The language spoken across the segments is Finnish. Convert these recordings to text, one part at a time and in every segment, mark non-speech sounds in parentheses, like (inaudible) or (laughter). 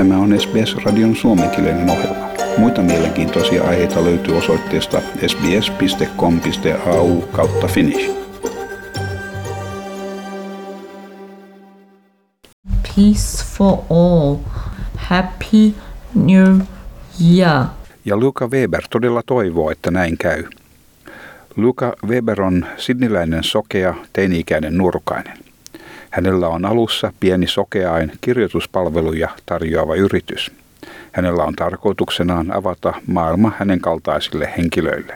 Tämä on SBS-radion suomenkielinen ohjelma. Muita mielenkiintoisia aiheita löytyy osoitteesta sbs.com.au kautta finnish. Peace for all. Happy New Year. Ja Luca Weber todella toivoo, että näin käy. Luca Weber on sidniläinen sokea, teini-ikäinen nurkainen. Hänellä on alussa pieni sokeain kirjoituspalveluja tarjoava yritys. Hänellä on tarkoituksenaan avata maailma hänen kaltaisille henkilöille.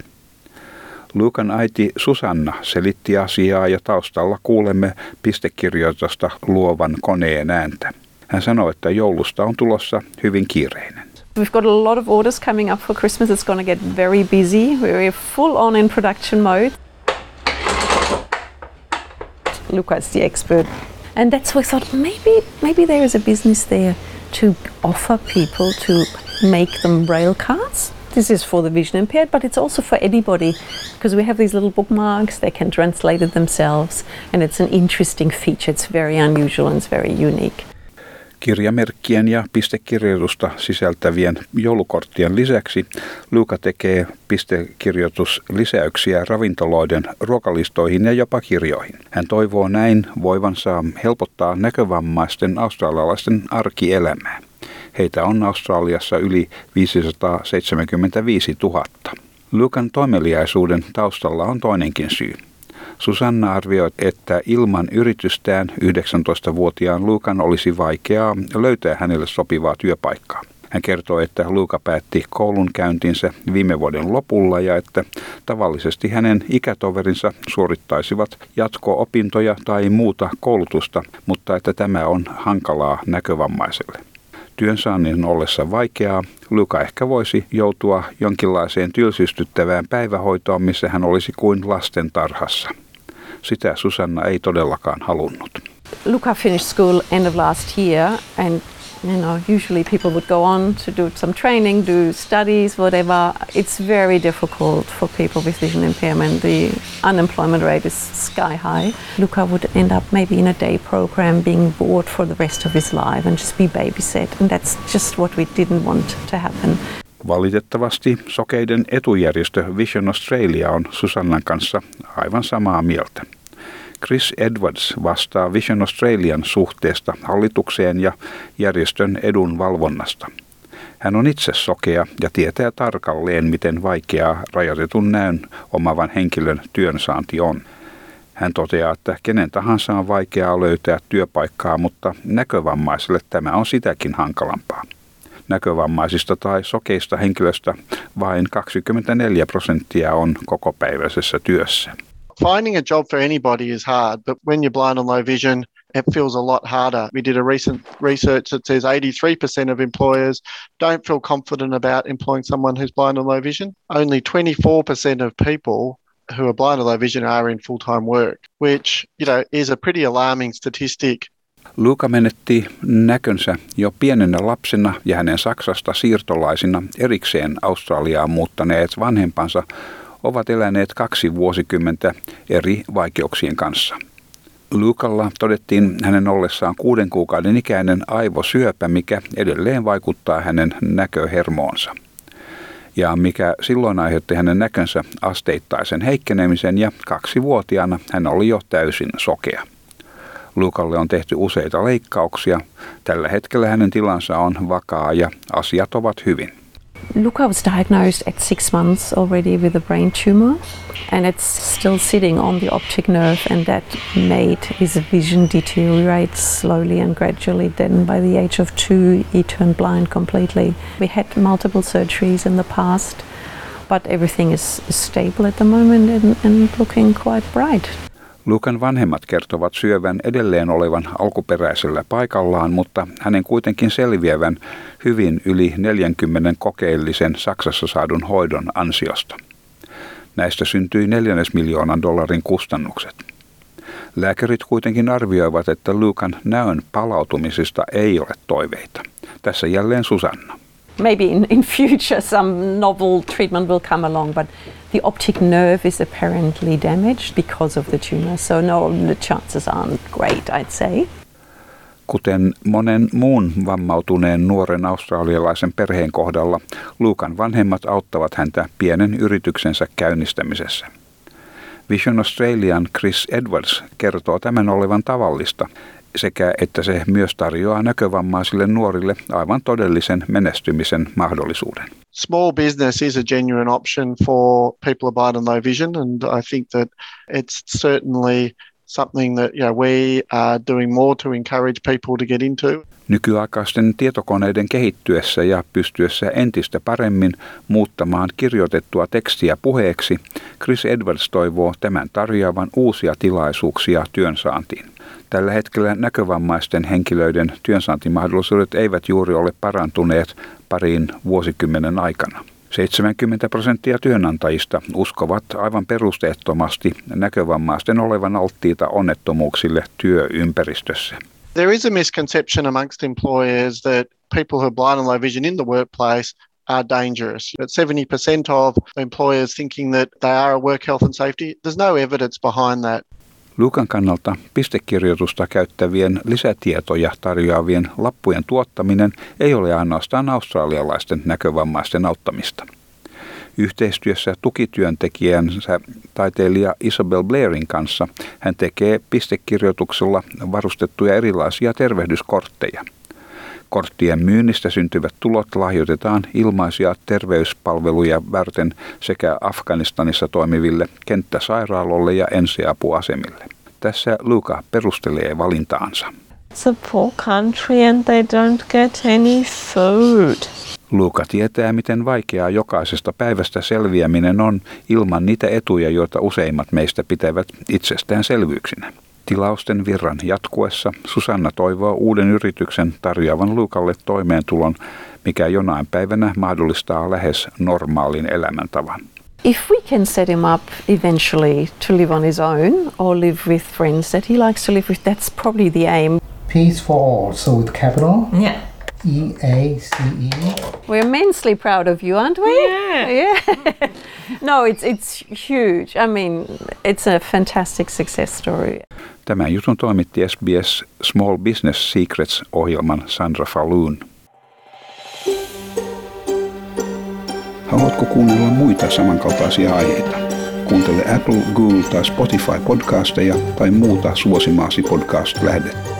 Luukan äiti Susanna selitti asiaa ja taustalla kuulemme pistekirjoitusta luovan koneen ääntä. Hän sanoi, että joulusta on tulossa hyvin kiireinen. We've got a lot of orders coming up for Christmas. It's going to get very busy. We're full on in production mode. Luca is the expert. And that's why I thought maybe maybe there is a business there to offer people to make them braille cards. This is for the vision impaired, but it's also for anybody because we have these little bookmarks. They can translate it themselves, and it's an interesting feature. It's very unusual and it's very unique. Kirjamerkkien ja pistekirjoitusta sisältävien joulukorttien lisäksi Luuka tekee pistekirjoituslisäyksiä ravintoloiden ruokalistoihin ja jopa kirjoihin. Hän toivoo näin voivansa helpottaa näkövammaisten australialaisten arkielämää. Heitä on Australiassa yli 575 000. Lukan toimeliaisuuden taustalla on toinenkin syy. Susanna arvioi, että ilman yritystään 19-vuotiaan Luukan olisi vaikeaa löytää hänelle sopivaa työpaikkaa. Hän kertoi, että Luuka päätti koulun käyntinsä viime vuoden lopulla ja että tavallisesti hänen ikätoverinsa suorittaisivat jatko-opintoja tai muuta koulutusta, mutta että tämä on hankalaa näkövammaiselle. Työnsaannin ollessa vaikeaa, Luka ehkä voisi joutua jonkinlaiseen tylsistyttävään päivähoitoon, missä hän olisi kuin lasten tarhassa. Sitä Susanna ei todellakaan halunnut. Luca finished school end of last year and you know, usually people would go on to do some training, do studies, whatever. It's very difficult for people with vision impairment. The unemployment rate is sky high. Luca would end up maybe in a day program being bored for the rest of his life and just be babysat. And that's just what we didn't want to happen. Valitettavasti sokeiden etujärjestö Vision Australia on Susannan kanssa aivan samaa mieltä. Chris Edwards vastaa Vision Australian suhteesta hallitukseen ja järjestön edun valvonnasta. Hän on itse sokea ja tietää tarkalleen, miten vaikeaa rajoitetun näön omavan henkilön työnsaanti on. Hän toteaa, että kenen tahansa on vaikeaa löytää työpaikkaa, mutta näkövammaiselle tämä on sitäkin hankalampaa. Näkövammaisista tai sokeista henkilöstä vain 24 prosenttia on kokopäiväisessä työssä. Finding a job for anybody is hard, but when you're blind or low vision, it feels a lot harder. We did a recent research that says 83% of employers don't feel confident about employing someone who's blind or low vision. Only 24% of people who are blind or low vision are in full-time work, which, you know, is a pretty alarming statistic. Luka menetti näkönsä jo pienenä lapsena ja hänen Saksasta siirtolaisina erikseen Australiaan muuttaneet vanhempansa ovat eläneet kaksi vuosikymmentä eri vaikeuksien kanssa. Lukalla todettiin hänen ollessaan kuuden kuukauden ikäinen aivosyöpä, mikä edelleen vaikuttaa hänen näköhermoonsa. Ja mikä silloin aiheutti hänen näkönsä asteittaisen heikkenemisen ja kaksivuotiaana hän oli jo täysin sokea. Lukalle on tehty useita leikkauksia. Tällä hetkellä hänen tilansa on vakaa ja asiat ovat hyvin. Luca was diagnosed at six months already with a brain tumor, and it's still sitting on the optic nerve, and that made his vision deteriorate slowly and gradually. Then, by the age of two, he turned blind completely. We had multiple surgeries in the past, but everything is stable at the moment and, and looking quite bright. Lukan vanhemmat kertovat syövän edelleen olevan alkuperäisellä paikallaan, mutta hänen kuitenkin selviävän hyvin yli 40 kokeellisen Saksassa saadun hoidon ansiosta. Näistä syntyi neljännes miljoonan dollarin kustannukset. Lääkärit kuitenkin arvioivat, että Lukan näön palautumisesta ei ole toiveita. Tässä jälleen Susanna. Maybe in, in (laughs) future some novel treatment will come along, but the optic nerve is apparently damaged because of the tumor. So no, the chances aren't great, I'd say. Kuten monen muun vammautuneen nuoren australialaisen perheen kohdalla, Luukan vanhemmat auttavat häntä pienen yrityksensä käynnistämisessä. Vision Australian Chris Edwards kertoo tämän olevan tavallista sekä että se myös tarjoaa näkövammaisille nuorille aivan todellisen menestymisen mahdollisuuden. Small business is a genuine option for people blind and low vision and I think that it's certainly something that you know, we are doing more to encourage people to get into. Nykyaikaisten tietokoneiden kehittyessä ja pystyessä entistä paremmin muuttamaan kirjoitettua tekstiä puheeksi, Chris Edwards toivoo tämän tarjoavan uusia tilaisuuksia työnsaantiin. Tällä hetkellä näkövammaisten henkilöiden työnsaantimahdollisuudet eivät juuri ole parantuneet pariin vuosikymmenen aikana. 70 prosenttia työnantajista uskovat aivan perusteettomasti näkövammaisten olevan alttiita onnettomuuksille työympäristössä. There is a misconception amongst employers that people who are blind and low vision in the workplace are dangerous. But 70% of employers thinking that they are a work health and safety, there's no evidence behind that. Luukan kannalta pistekirjoitusta käyttävien lisätietoja tarjoavien lappujen tuottaminen ei ole ainoastaan australialaisten näkövammaisten auttamista. Yhteistyössä tukityöntekijänsä taiteilija Isabel Blairin kanssa hän tekee pistekirjoituksella varustettuja erilaisia tervehdyskortteja. Korttien myynnistä syntyvät tulot lahjoitetaan ilmaisia terveyspalveluja varten sekä Afganistanissa toimiville kenttäsairaaloille ja ensiapuasemille. Tässä Luka perustelee valintaansa. It's a poor country and they don't get any food. Luuka tietää, miten vaikeaa jokaisesta päivästä selviäminen on ilman niitä etuja, joita useimmat meistä pitävät itsestäänselvyyksinä. Tilausten virran jatkuessa Susanna toivoo uuden yrityksen tarjoavan Luukalle toimeentulon, mikä jonain päivänä mahdollistaa lähes normaalin elämäntavan. If we can set him up eventually to live on his own or live with friends that he likes to live with, that's probably the aim. Peace for all, so with capital Yeah. E A C E. We're immensely proud of you, aren't we? Yeah. Yeah. (laughs) no, it's it's huge. I mean, it's a fantastic success story. Tämän jutun toimitti SBS Small Business Secrets-ohjelman Sandra Falloon. Haluatko kuunnella muita samankaltaisia aiheita? Kuuntele Apple, Google tai Spotify podcasteja tai muuta suosimaasi podcast-lähdettä.